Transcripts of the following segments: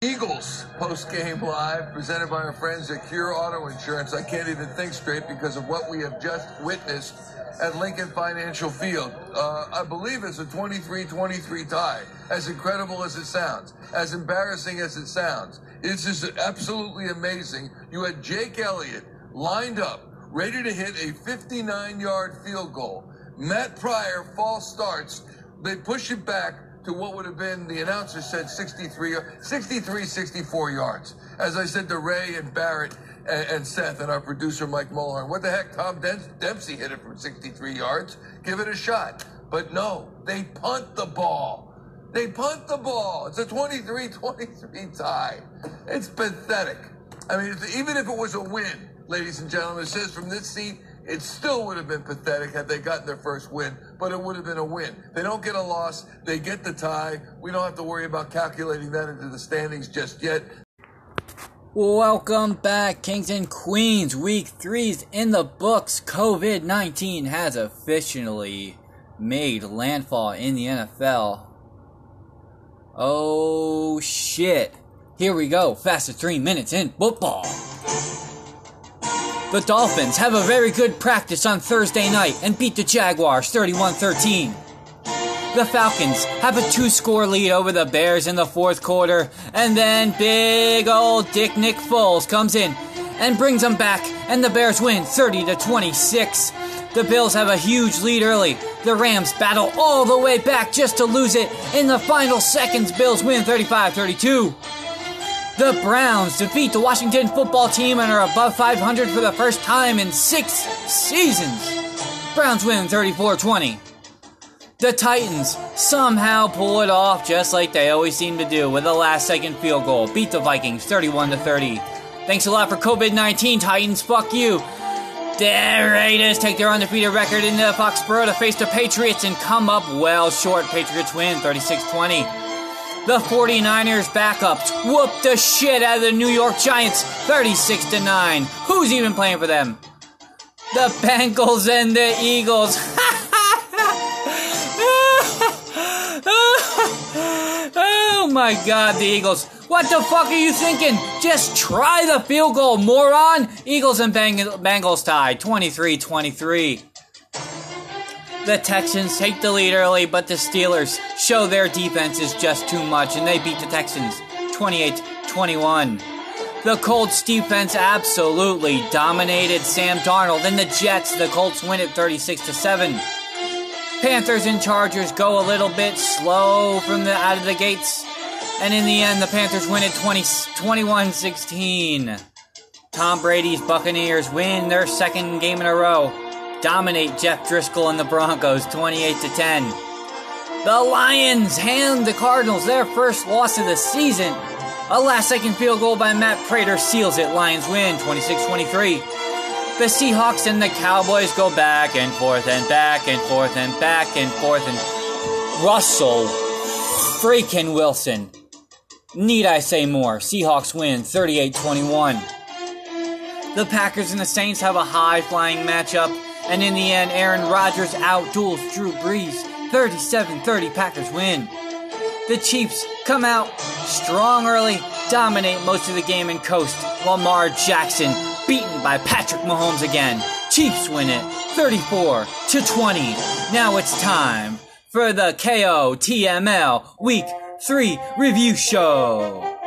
Eagles post game live presented by our friends at Cure Auto Insurance. I can't even think straight because of what we have just witnessed at Lincoln Financial Field. Uh, I believe it's a 23 23 tie. As incredible as it sounds, as embarrassing as it sounds, it's just absolutely amazing. You had Jake Elliott lined up, ready to hit a 59 yard field goal. Matt Pryor false starts. They push it back to what would have been, the announcer said 63, 63, 64 yards. As I said to Ray and Barrett and, and Seth and our producer Mike Mulhern, what the heck, Tom Dempsey hit it from 63 yards. Give it a shot. But no, they punt the ball. They punt the ball. It's a 23-23 tie. It's pathetic. I mean, even if it was a win, ladies and gentlemen, it says from this seat, it still would have been pathetic had they gotten their first win, but it would have been a win. They don't get a loss. They get the tie. We don't have to worry about calculating that into the standings just yet. Welcome back, Kings and Queens. Week three's in the books. COVID 19 has officially made landfall in the NFL. Oh shit. Here we go. Fastest three minutes in football. The Dolphins have a very good practice on Thursday night and beat the Jaguars 31 13. The Falcons have a two score lead over the Bears in the fourth quarter, and then big old Dick Nick Foles comes in and brings them back, and the Bears win 30 to 26. The Bills have a huge lead early. The Rams battle all the way back just to lose it. In the final seconds, Bills win 35 32. The Browns defeat the Washington football team and are above 500 for the first time in six seasons. Browns win 34 20. The Titans somehow pull it off just like they always seem to do with a last second field goal. Beat the Vikings 31 30. Thanks a lot for COVID 19, Titans. Fuck you. The Raiders take their undefeated record into Foxborough to face the Patriots and come up well short. Patriots win 36 20. The 49ers backups whooped the shit out of the New York Giants 36 to 9. Who's even playing for them? The Bengals and the Eagles. oh my god, the Eagles. What the fuck are you thinking? Just try the field goal, moron! Eagles and Bengals tie 23 23. The Texans take the lead early, but the Steelers show their defense is just too much, and they beat the Texans 28 21. The Colts defense absolutely dominated Sam Darnold and the Jets. The Colts win it 36 7. Panthers and Chargers go a little bit slow from the out of the gates. And in the end, the Panthers win it 20, 21 16. Tom Brady's Buccaneers win their second game in a row dominate Jeff Driskel and the Broncos 28 to 10. The Lions hand the Cardinals their first loss of the season. A last second field goal by Matt Prater seals it. Lions win 26 23. The Seahawks and the Cowboys go back and forth and back and forth and back and forth and Russell freaking Wilson. Need I say more? Seahawks win 38 21. The Packers and the Saints have a high flying matchup. And in the end, Aaron Rodgers outduels Drew Brees. 37 30 Packers win. The Chiefs come out strong early, dominate most of the game and coast. Lamar Jackson beaten by Patrick Mahomes again. Chiefs win it 34 to 20. Now it's time for the KOTML Week 3 review show.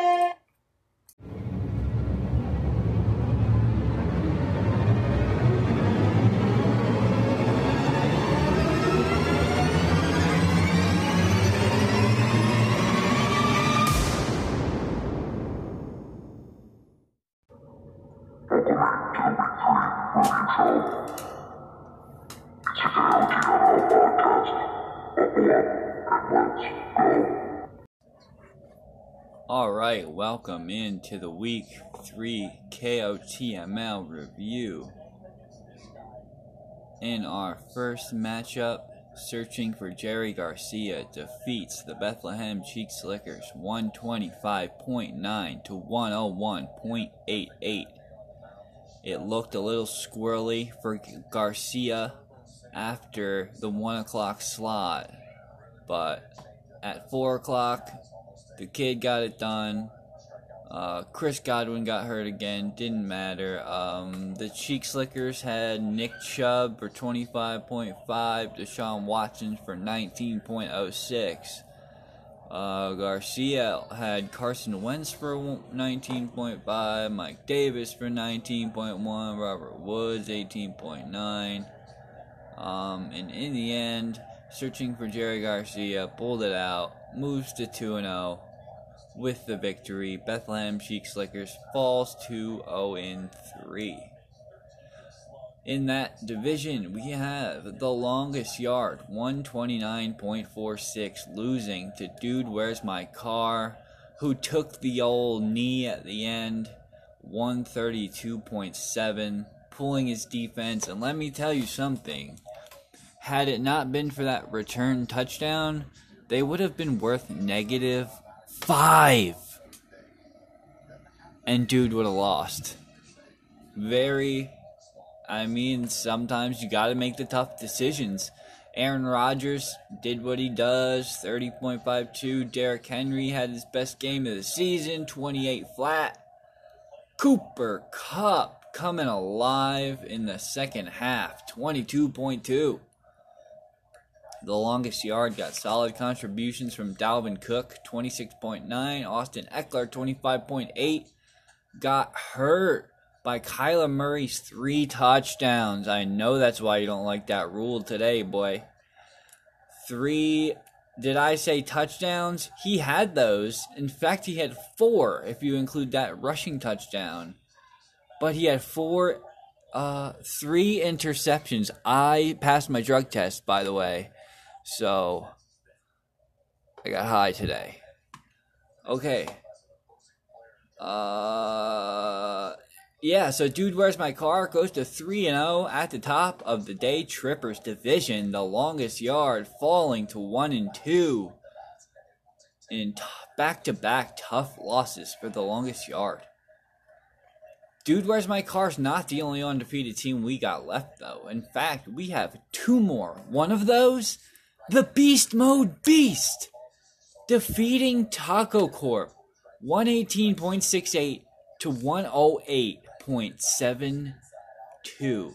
Right, welcome into the week three KOTML review. In our first matchup, searching for Jerry Garcia defeats the Bethlehem Cheek Slickers 125.9 to 101.88. It looked a little squirrely for Garcia after the 1 o'clock slot, but at 4 o'clock, the kid got it done. Uh, Chris Godwin got hurt again. Didn't matter. Um, the Cheek Slickers had Nick Chubb for 25.5, Deshaun Watson for 19.06. Uh, Garcia had Carson Wentz for 19.5, Mike Davis for 19.1, Robert Woods 18.9. Um, and in the end, searching for Jerry Garcia, pulled it out, moves to 2 0 with the victory. Bethlehem Cheek Slickers falls to 0 3. In that division, we have the longest yard, 129.46, losing to Dude Where's My Car, who took the old knee at the end, 132.7, pulling his defense. And let me tell you something had it not been for that return touchdown, they would have been worth negative five. And dude would have lost. Very, I mean, sometimes you got to make the tough decisions. Aaron Rodgers did what he does 30.52. Derrick Henry had his best game of the season 28 flat. Cooper Kupp coming alive in the second half 22.2. The longest yard got solid contributions from Dalvin Cook, 26.9. Austin Ekeler, 25.8. Got hurt by Kyler Murray's three touchdowns. I know that's why you don't like that rule today, boy. Three, did I say touchdowns? He had those. In fact, he had four if you include that rushing touchdown. But he had four, uh, three interceptions. I passed my drug test, by the way. So I got high today. Okay. Uh yeah, so dude, where's my car? Goes to 3 and 0 at the top of the day trippers division, the longest yard falling to 1 and 2 in back-to-back tough losses for the longest yard. Dude, where's my car's not the only undefeated team we got left though. In fact, we have two more. One of those the Beast Mode Beast, defeating Taco Corp 118.68 to 108.72.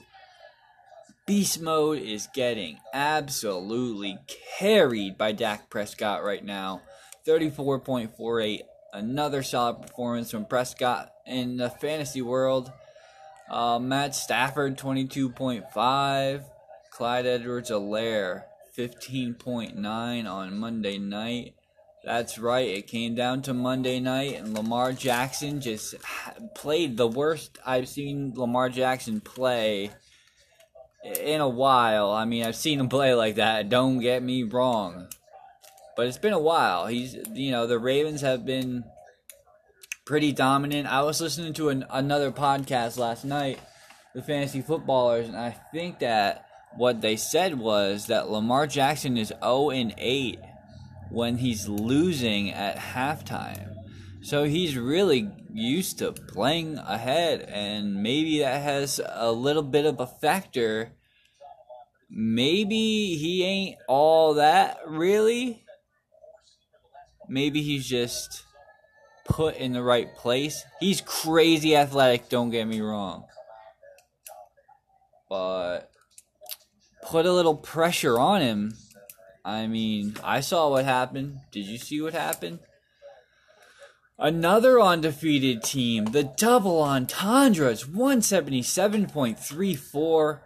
Beast Mode is getting absolutely carried by Dak Prescott right now. 34.48. Another solid performance from Prescott in the fantasy world. Uh, Matt Stafford, 22.5. Clyde Edwards Helaire, 15.9 on Monday night. That's right, it came down to Monday night, and Lamar Jackson just played the worst I've seen Lamar Jackson play in a while. I mean, I've seen him play like that, don't get me wrong. But it's been a while. He's, you know, the Ravens have been pretty dominant. I was listening to an, another podcast last night, the Fantasy Footballers, and I think that what they said was that Lamar Jackson is 0 and 8 when he's losing at halftime. So he's really used to playing ahead, and maybe that has a little bit of a factor. Maybe he ain't all that really. Maybe he's just put in the right place. He's crazy athletic, don't get me wrong. But put a little pressure on him. I mean, I saw what happened. Did you see what happened? Another undefeated team, the Double Entendres, 177.34,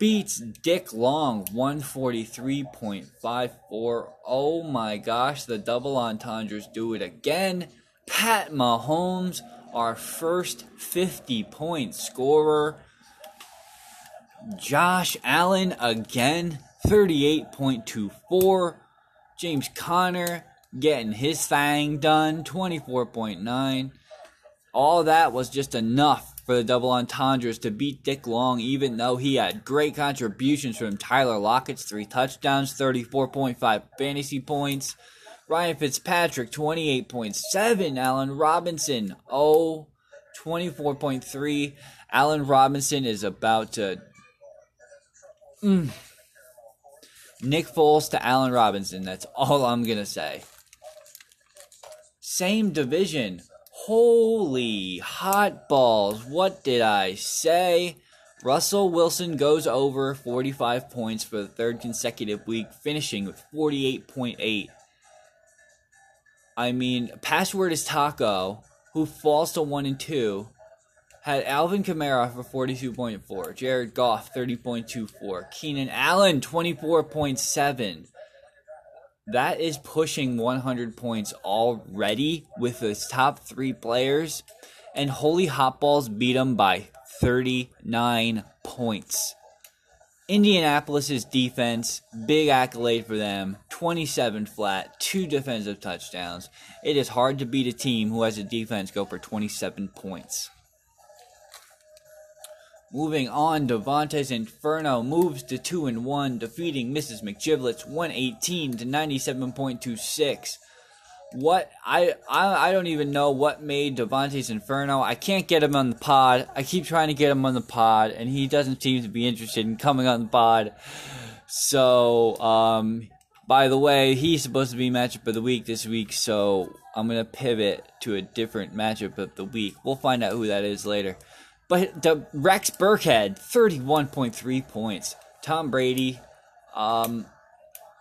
beats Dick Long, 143.54. Oh my gosh, the Double Entendres do it again. Pat Mahomes, our first 50 point scorer. Josh Allen again, 38.24. James Conner getting his thing done, 24.9. All that was just enough for the double entendres to beat Dick Long, even though he had great contributions from Tyler Lockett's three touchdowns, 34.5 fantasy points. Ryan Fitzpatrick, 28.7. Allen Robinson, oh, 24.3. Allen Robinson is about to Mm. Nick Foles to Allen Robinson. That's all I'm going to say. Same division. Holy hot balls. What did I say? Russell Wilson goes over 45 points for the third consecutive week, finishing with 48.8. I mean, password is Taco, who falls to 1 and 2, had Alvin Kamara for 42.4, Jared Goff 30.24, Keenan Allen 24.7. That is pushing 100 points already with his top three players, and Holy Hot Balls beat him by 39 points. Indianapolis's defense, big accolade for them. 27 flat, two defensive touchdowns. It is hard to beat a team who has a defense go for 27 points. Moving on, Devontae's Inferno moves to 2 and 1, defeating Mrs. McGiblets 118 to 97.26. What I, I I don't even know what made Devontae's Inferno. I can't get him on the pod. I keep trying to get him on the pod, and he doesn't seem to be interested in coming on the pod. So, um, by the way, he's supposed to be matchup of the week this week, so I'm gonna pivot to a different matchup of the week. We'll find out who that is later. But the Rex Burkhead, 31.3 points. Tom Brady. Um,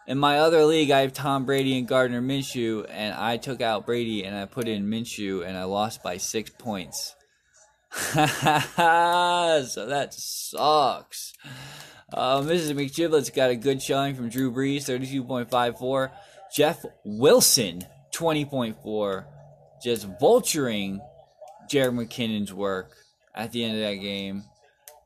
in my other league, I have Tom Brady and Gardner Minshew, and I took out Brady and I put in Minshew, and I lost by six points. so that sucks. Uh, Mrs. McGiblets got a good showing from Drew Brees, 32.54. Jeff Wilson, 20.4. Just vulturing Jerick McKinnon's work at the end of that game.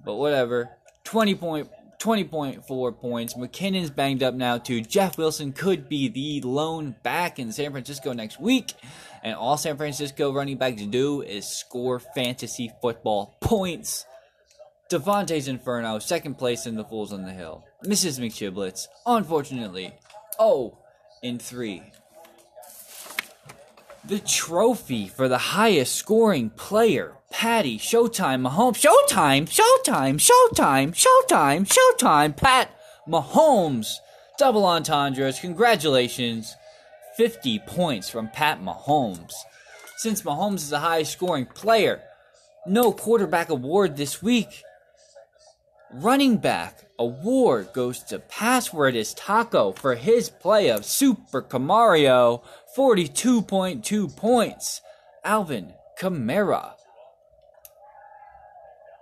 But whatever. 20 point 20.4 points. McKinnon's banged up now too. Jeff Wilson could be the lone back in San Francisco next week. And all San Francisco running backs do is score fantasy football points. Devontae's Inferno, second place in the Fools on the Hill. Mrs. McGiblets, unfortunately, oh, in three. The trophy for the highest scoring player Patty, Showtime, Mahomes, Showtime, Showtime, Showtime, Showtime, Showtime, Pat Mahomes. Double entendres, congratulations. 50 points from Pat Mahomes. Since Mahomes is the highest scoring player, no quarterback award this week. Running back award goes to Password is Taco for his play of Super Camario, 42.2 points. Alvin Kamara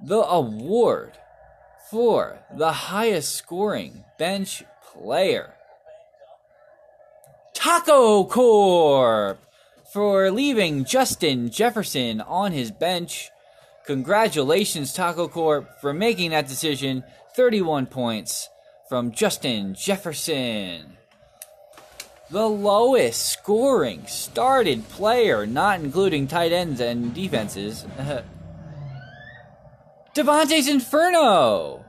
the award for the highest scoring bench player. Taco Corp for leaving Justin Jefferson on his bench. Congratulations, Taco Corp, for making that decision. 31 points from Justin Jefferson. The lowest scoring started player, not including tight ends and defenses. Devontae's Inferno!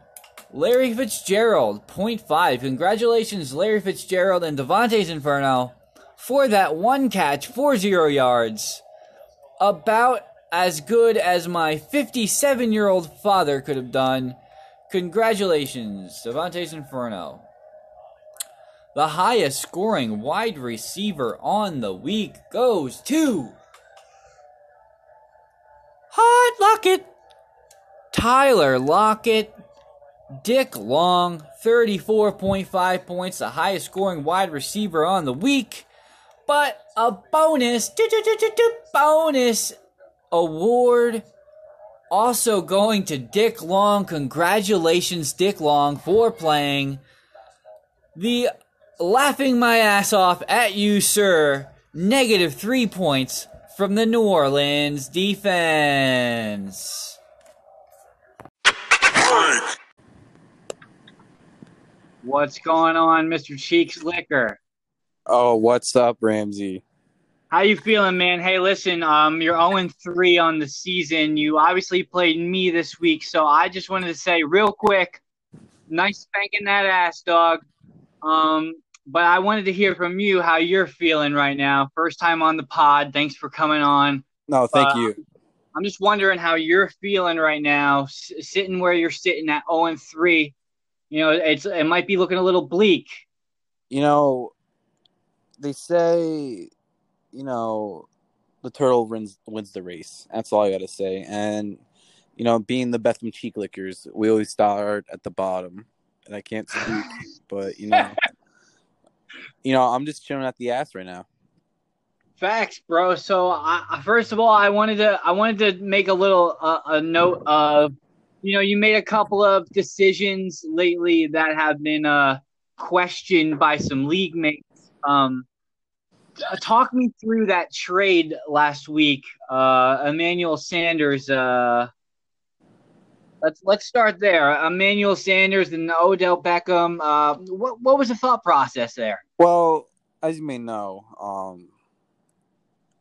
Larry Fitzgerald, 0.5. Congratulations, Larry Fitzgerald and Devontae's Inferno, for that one catch, 40 yards. About as good as my 57 year old father could have done. Congratulations, Devontae's Inferno. The highest scoring wide receiver on the week goes to Hot Lockett. Tyler Lockett, Dick Long, 34.5 points, the highest scoring wide receiver on the week. But a bonus, bonus award also going to Dick Long. Congratulations, Dick Long, for playing the laughing my ass off at you, sir. Negative three points from the New Orleans defense. What's going on, Mr. Cheeks Liquor? Oh, what's up, Ramsey? How you feeling, man? Hey, listen, um, you're 0 3 on the season. You obviously played me this week, so I just wanted to say real quick, nice spanking that ass, dog. Um, but I wanted to hear from you how you're feeling right now. First time on the pod. Thanks for coming on. No, thank uh, you. I'm just wondering how you're feeling right now, s- sitting where you're sitting at 0 and 3 you know, it's it might be looking a little bleak. You know, they say, you know, the turtle wins wins the race. That's all I gotta say. And you know, being the Bethlehem cheek lickers, we always start at the bottom. And I can't speak, but you know, you know, I'm just chilling at the ass right now. Facts, bro. So, I, first of all, I wanted to I wanted to make a little uh, a note of, you know, you made a couple of decisions lately that have been uh, questioned by some league mates. Um, talk me through that trade last week. Uh, Emmanuel Sanders. Uh, let's let's start there. Emmanuel Sanders and Odell Beckham. Uh, what what was the thought process there? Well, as you may know, um,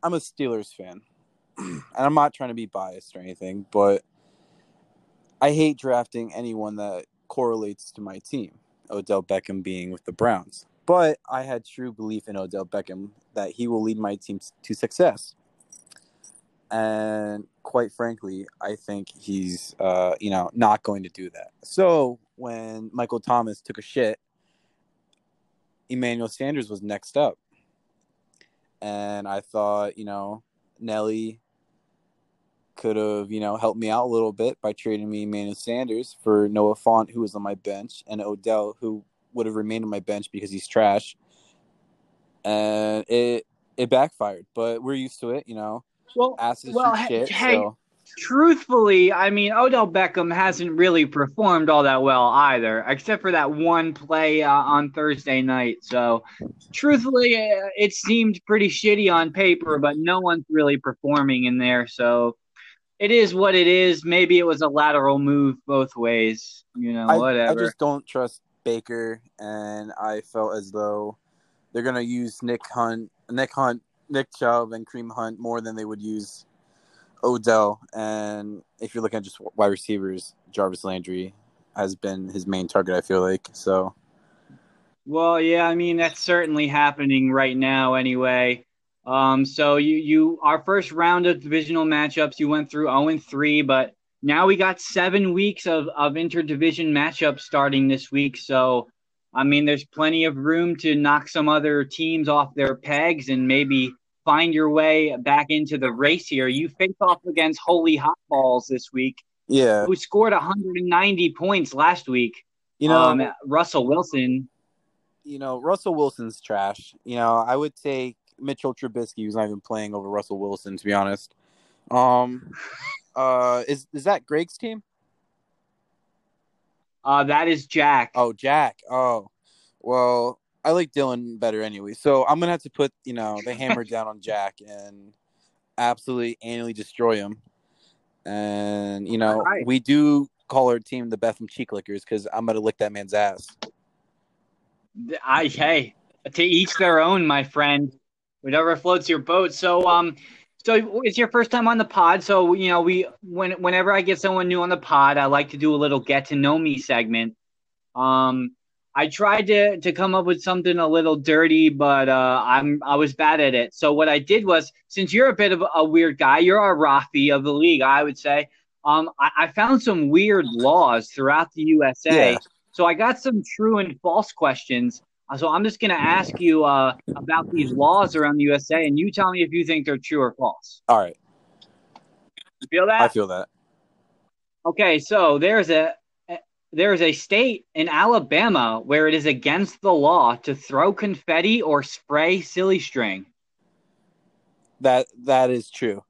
I'm a Steelers fan, and I'm not trying to be biased or anything, but I hate drafting anyone that correlates to my team. Odell Beckham being with the Browns. But I had true belief in Odell Beckham that he will lead my team to success. And quite frankly, I think he's, uh, you know, not going to do that. So when Michael Thomas took a shit, Emmanuel Sanders was next up. And I thought, you know, Nelly could have, you know, helped me out a little bit by trading me Emmanuel Sanders for Noah Fant, who was on my bench, and Odell, who would have remained on my bench because he's trash. And it it backfired, but we're used to it, you know. Well, Asses well, hey, shit, hey so. Truthfully, I mean Odell Beckham hasn't really performed all that well either, except for that one play uh, on Thursday night. So, truthfully, uh, it seemed pretty shitty on paper, but no one's really performing in there. So, it is what it is. Maybe it was a lateral move both ways. You know, I, whatever. I just don't trust Baker, and I felt as though they're gonna use Nick Hunt, Nick Hunt, Nick Chubb, and Kareem Hunt more than they would use Odell. And if you're looking at just wide receivers, Jarvis Landry has been his main target. I feel like so. Well, yeah, I mean that's certainly happening right now. Anyway, um, so you you our first round of divisional matchups, you went through zero and three, but now we got seven weeks of, of interdivision matchups starting this week. So, I mean, there's plenty of room to knock some other teams off their pegs and maybe find your way back into the race here. You face off against Holy Hot Balls this week. Yeah. Who scored 190 points last week. You know, um, Russell Wilson. You know, Russell Wilson's trash. You know, I would take Mitchell Trubisky, who's not even playing over Russell Wilson, to be honest. Um, uh, is is that Greg's team? Uh, that is Jack. Oh, Jack. Oh, well, I like Dylan better anyway. So I'm gonna have to put you know the hammer down on Jack and absolutely annually destroy him. And you know right. we do call our team the Bethlehem Cheek Lickers because I'm gonna lick that man's ass. I hey, to each their own, my friend. Whatever floats your boat. So um, so it's your first time on the pod. So you know, we when whenever I get someone new on the pod, I like to do a little get to know me segment. Um, I tried to to come up with something a little dirty, but uh, I'm I was bad at it. So what I did was, since you're a bit of a weird guy, you're a Rafi of the league, I would say. Um, I, I found some weird laws throughout the USA. Yeah. So I got some true and false questions so I'm just going to ask you uh, about these laws around the USA, and you tell me if you think they're true or false. All right. You feel that? I feel that. Okay, so there's a there's a state in Alabama where it is against the law to throw confetti or spray silly string. That that is true.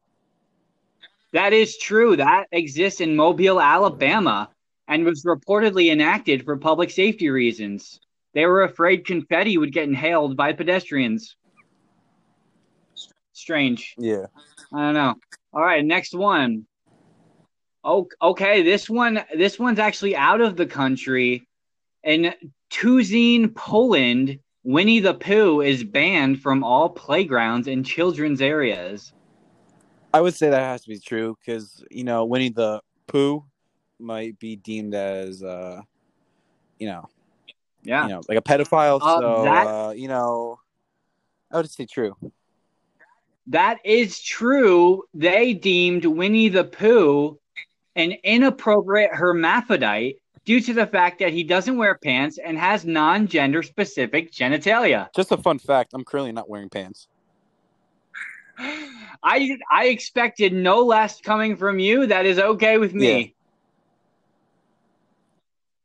That is true. That exists in Mobile, Alabama, and was reportedly enacted for public safety reasons. They were afraid confetti would get inhaled by pedestrians. Strange. Yeah. I don't know. All right, next one. Oh, okay. This one, this one's actually out of the country. In Tuszyn, Poland, Winnie the Pooh is banned from all playgrounds and children's areas. I would say that has to be true because you know Winnie the Pooh might be deemed as, uh, you know, yeah, you know, like a pedophile. Uh, so that, uh, you know, I would say true. That is true. They deemed Winnie the Pooh an inappropriate hermaphrodite due to the fact that he doesn't wear pants and has non-gender specific genitalia. Just a fun fact: I'm currently not wearing pants. I I expected no less coming from you. That is okay with me.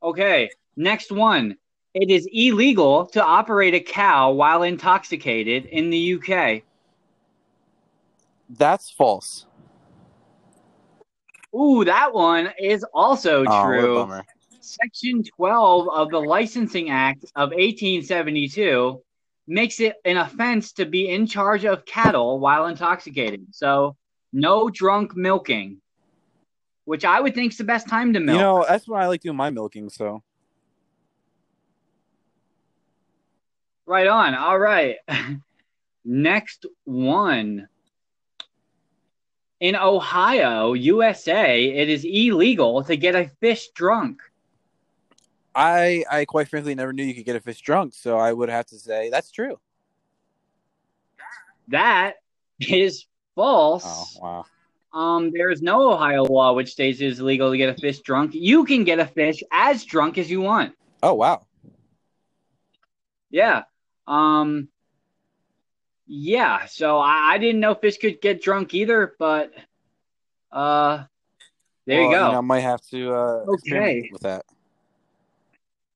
Okay, next one. It is illegal to operate a cow while intoxicated in the UK. That's false. Ooh, that one is also Oh, true. bummer. Section 12 of the Licensing Act of 1872 makes it an offense to be in charge of cattle while intoxicated. So, no drunk milking, which I would think is the best time to milk. You know, that's when I like doing my milking. So right on. All right. Next one. In Ohio, USA, it is illegal to get a fish drunk. I, I quite frankly never knew you could get a fish drunk. So I would have to say that's true. That is false. Oh wow. Um, there is no Ohio law which states it is illegal to get a fish drunk. You can get a fish as drunk as you want. Oh wow. Yeah. Um. Yeah. So I, I didn't know fish could get drunk either, but uh, there you Well, go. know, I might have to uh, Okay. with that.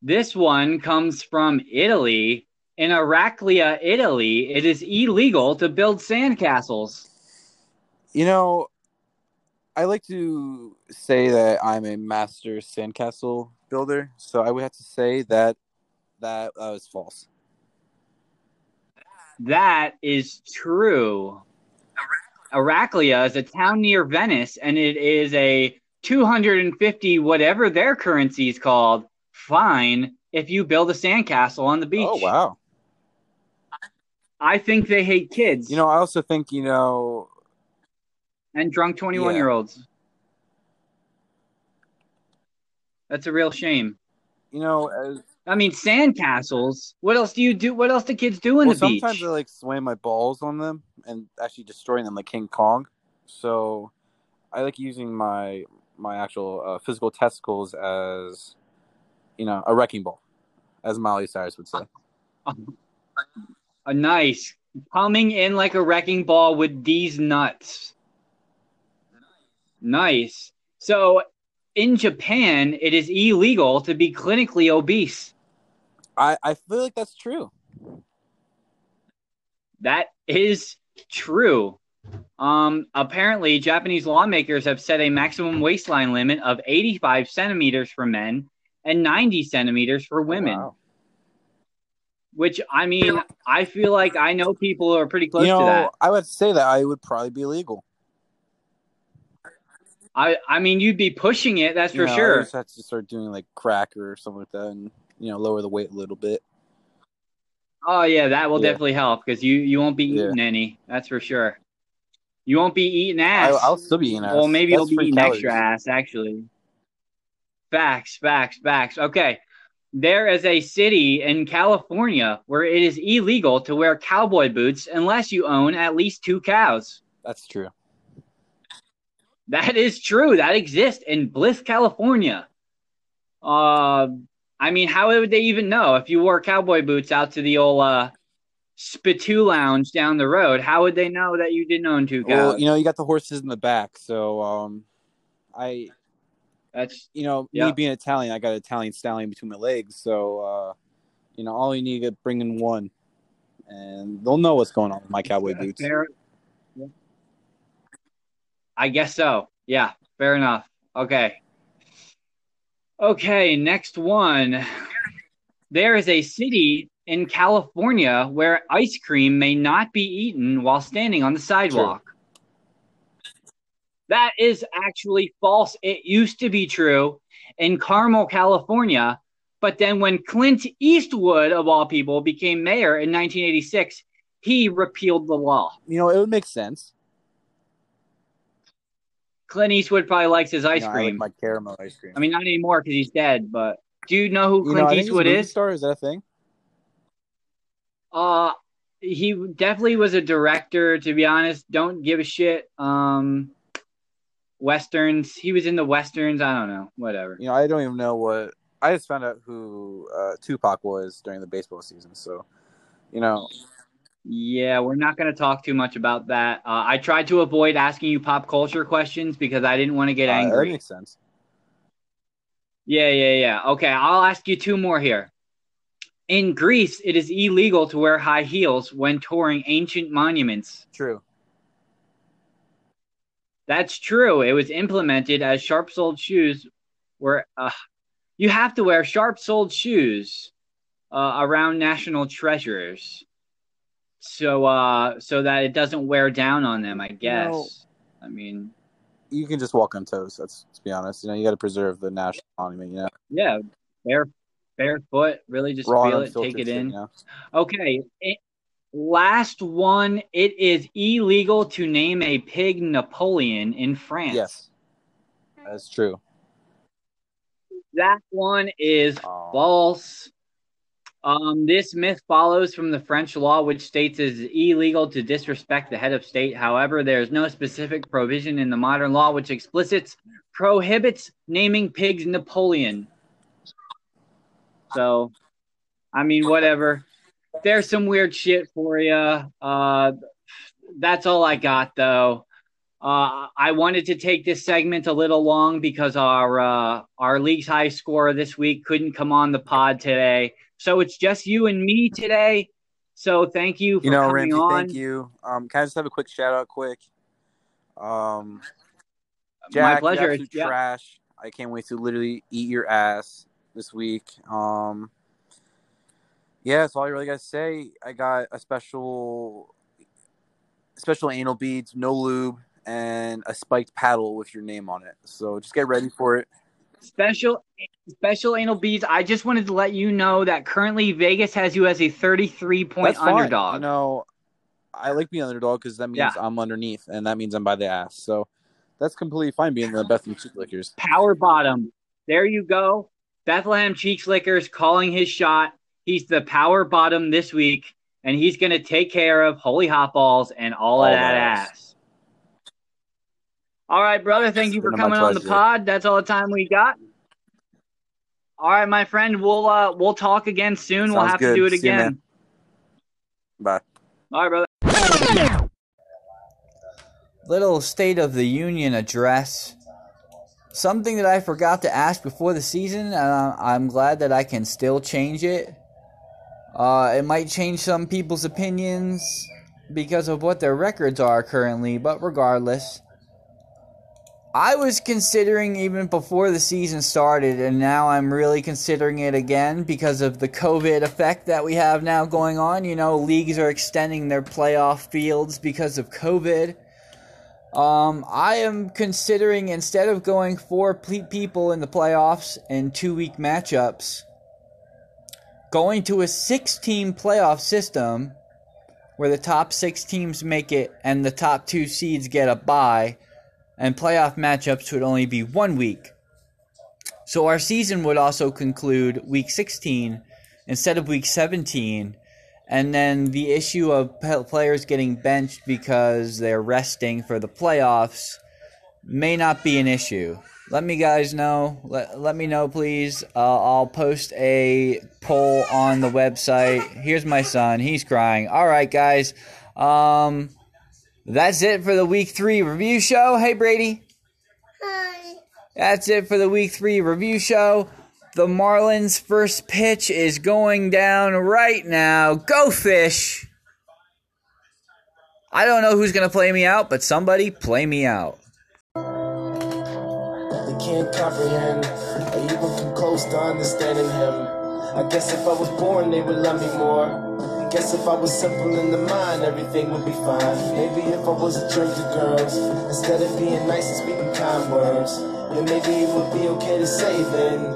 This one comes from Italy. In Eraclea, Italy, it is illegal to build sandcastles. You know, I like to say that I'm a master sandcastle builder, so I would have to say that that uh, was false. That is true. Eraclea is a town near Venice, and it is a 250 whatever their currency is called fine if you build a sandcastle on the beach. Oh wow. I think they hate kids You know, I also think you know and drunk 21 Yeah. year olds. That's a real shame. you know as I mean, sandcastles. What else do you do? What else do kids do in well, the beach? sometimes I like swaying my balls on them and actually destroying them like King Kong. So I like using my my actual uh, physical testicles as you know a wrecking ball, as Molly Cyrus would say. A nice coming in like a wrecking ball with these nuts. Nice. So in Japan, it is illegal to be clinically obese. I I feel like that's true. That is true. Um, apparently, Japanese lawmakers have set a maximum waistline limit of 85 centimeters for men and 90 centimeters for women. Wow. Which I mean, I feel like I know people who are pretty close you know, to that. I would say that I would probably be illegal. I I mean, you'd be pushing it, that's You for know, I sure. just have to start doing like crack or something like that, and you know, lower the weight a little bit. Oh yeah, that will Yeah. definitely help because you you won't be Yeah. eating any. That's for sure. You won't be eating ass. I'll still be eating ass. Well, maybe That's you'll be eating calories. extra ass, actually. Facts, facts, facts. Okay. There is a city in California where it is illegal to wear cowboy boots unless you own at least two cows. That's true. That is true. That exists in Bliss, California. Uh, I mean, how would they even know if you wore cowboy boots out to the old uh, Spitoo Lounge down the road? How would they know that you didn't own two cows? Well, you know, you got the horses in the back, so um, I, That's you know, Yeah. me being Italian, I got an Italian stallion between my legs, so uh, you know, all you need to bring in one, and they'll know what's going on with my cowboy boots. Fair- yeah. I guess so. Yeah, fair enough. Okay. Okay, next one. There is a city in California where ice cream may not be eaten while standing on the sidewalk. That is actually false. It used to be true in Carmel, California, but then when Clint Eastwood, of all people, became mayor in 1986, he repealed the law. You know, it would make sense. Clint Eastwood probably likes his ice You know, I cream. like my caramel ice cream. I mean, not anymore because he's dead. But do you know who you Clint know, think he's Eastwood is? Star is that a thing? Uh, he definitely was a director. To be honest, don't give a shit. Um, westerns. He was in the westerns. I don't know. Whatever. You know, I don't even know what. I just found out who uh, Tupac was during the baseball season. So, you know, Yeah, we're not going to talk too much about that. Uh, I tried to avoid asking you pop culture questions because I didn't want to get Uh, that angry. makes sense. Yeah, yeah, yeah. Okay, I'll ask you two more here. In Greece, it is illegal to wear high heels when touring ancient monuments. True. That's true. It was implemented as sharp soled shoes were. Uh, you have to wear sharp soled shoes uh, around national treasures, so uh, so that it doesn't wear down on them. I guess. know- I mean, You can just walk on toes. That's to be honest. You know, you got to preserve the national monument. You know, yeah, bare barefoot. Really, just raw feel it, take it in. You know? Okay. It, last one. It is illegal to name a pig Napoleon in France. Yes, that's true. That one is Oh. false. Um, this myth follows from the French law, which states it is illegal to disrespect the head of state. However, there is no specific provision in the modern law which explicits prohibits naming pigs Napoleon. So, I mean, whatever. There's some weird shit for you. Uh, that's all I got, though. Uh, I wanted to take this segment a little long because our uh, our league's high scorer this week couldn't come on the pod today, so it's just you and me today. So thank you for You know, Ramsey, on. thank you. Um, can I just have a quick shout out, quick? Um, Jack, My pleasure. Yeah. trash. I can't wait to literally eat your ass this week. Um, yeah, that's all I really got to say. I got a special, special anal beads, no lube, and a spiked paddle with your name on it. So just get ready for it. Special special anal beads. I just wanted to let you know that currently Vegas has you as a 33 point That's fine. underdog. You know, I like being underdog because that means Yeah. I'm underneath, and that means I'm by the ass. So that's completely fine being the Bethlehem Cheek Lickers. Power bottom. There you go. Bethlehem Cheeks Lickers calling his shot. He's the power bottom this week, and he's going to take care of Holy Hot Balls and all, of that that. ass. All right, brother. Thank you for coming on the pod. That's all the time we got. All right, my friend. We'll uh, we'll talk again soon. we'll have good. to do it See again. man. Bye. All right, brother. Little State of the Union address. Something that I forgot to ask before the season, and I- I'm glad that I can still change it. Uh, it might change some people's opinions because of what their records are currently, but regardless. I was considering even before the season started, and now I'm really considering it again because of the COVID effect that we have now going on. You know, leagues are extending their playoff fields because of COVID. Um, I am considering instead of going four ple- people in the playoffs and two week matchups, going to a six team playoff system where the top six teams make it and the top two seeds get a bye, and playoff matchups would only be one week. So our season would also conclude week 16 instead of week 17. And then the issue of players getting benched because they're resting for the playoffs may not be an issue. Let me guys know. Let, let me know, please. Uh, I'll post a poll on the website. Here's my son. He's crying. All right, guys. Um, that's it for the week three review show. Hey, Brady. Hi. That's it for the week three review show. The Marlins' first pitch is going down right now. Go fish! I don't know who's gonna play me out, but somebody play me out. They can't comprehend or even come close to understanding him. I guess if I was born, they would love me more. Guess if I was simple in the mind, everything would be fine. Maybe if I was a jerk to girls, instead of being nice and speaking kind words, then maybe it would be okay to say then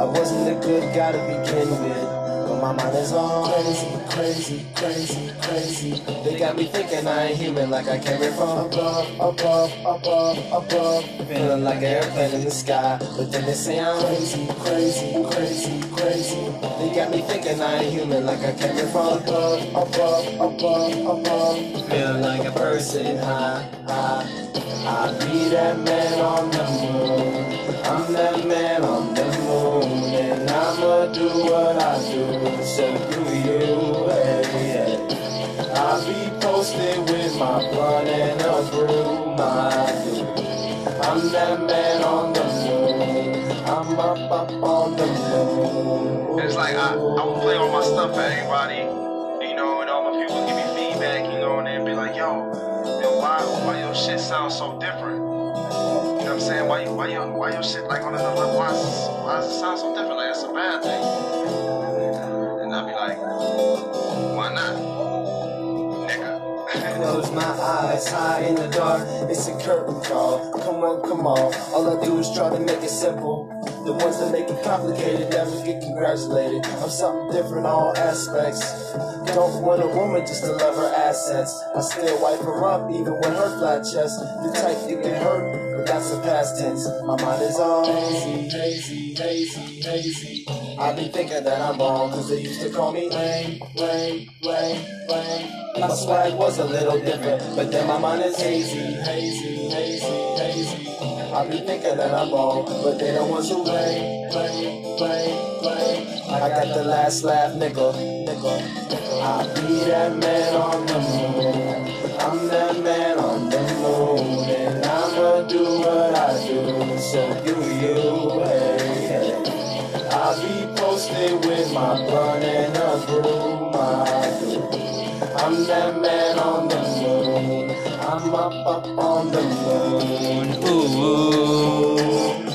I wasn't a good guy to begin with. My mind is all crazy, crazy, crazy, crazy. They got me thinking I ain't human, like I came here from above, above, above, above. Feeling like an airplane in the sky, but then they say I'm crazy, crazy, crazy, crazy. They got me thinking I ain't human, like I came here from above, above, above, above. Feeling like a person high, high. I be that man on the moon. I'm that man on the moon, Do what I do. So do you, hey, hey. I'll posted with my blunt and a brew, my. I'm that man on the moon. I'm up, up on the moon. It's like I, I would play all my stuff for everybody, you know, and all my people give me feedback, you know, and they'd be like, yo, yo, why, why your shit sounds so different? You know what I'm saying? Why you, why your, why your shit like on another level? Why, is- why does it sound so different? Like it's a bad thing. And I'd be like, why not? Close my eyes, high in the dark. It's a curtain call. Come on, come on. All I do is try to make it simple. The ones that make it complicated never get congratulated. I'm something different, all aspects. Don't want a woman just to love her assets. I still wipe her up, even with her flat chest. The type you can hurt, but that's the past tense. My mind is all hazy, hazy, hazy, hazy. I be thinking that I'm wrong, cause they used to call me lame, lame, lame, lame. My swag was a little different, but then my mind is hazy, hazy, hazy, hazy. I be thinking that I'm wrong, but they the want to blame, blame, blame, blame. I got the last laugh, nigga, nigga. I be that man on the moon. I'm that man on the moon, and I'ma do what I do. So do you, hey. I be posted with my blunt and a brew. I'm that man on the moon. I'm up, up on the moon. Ooh.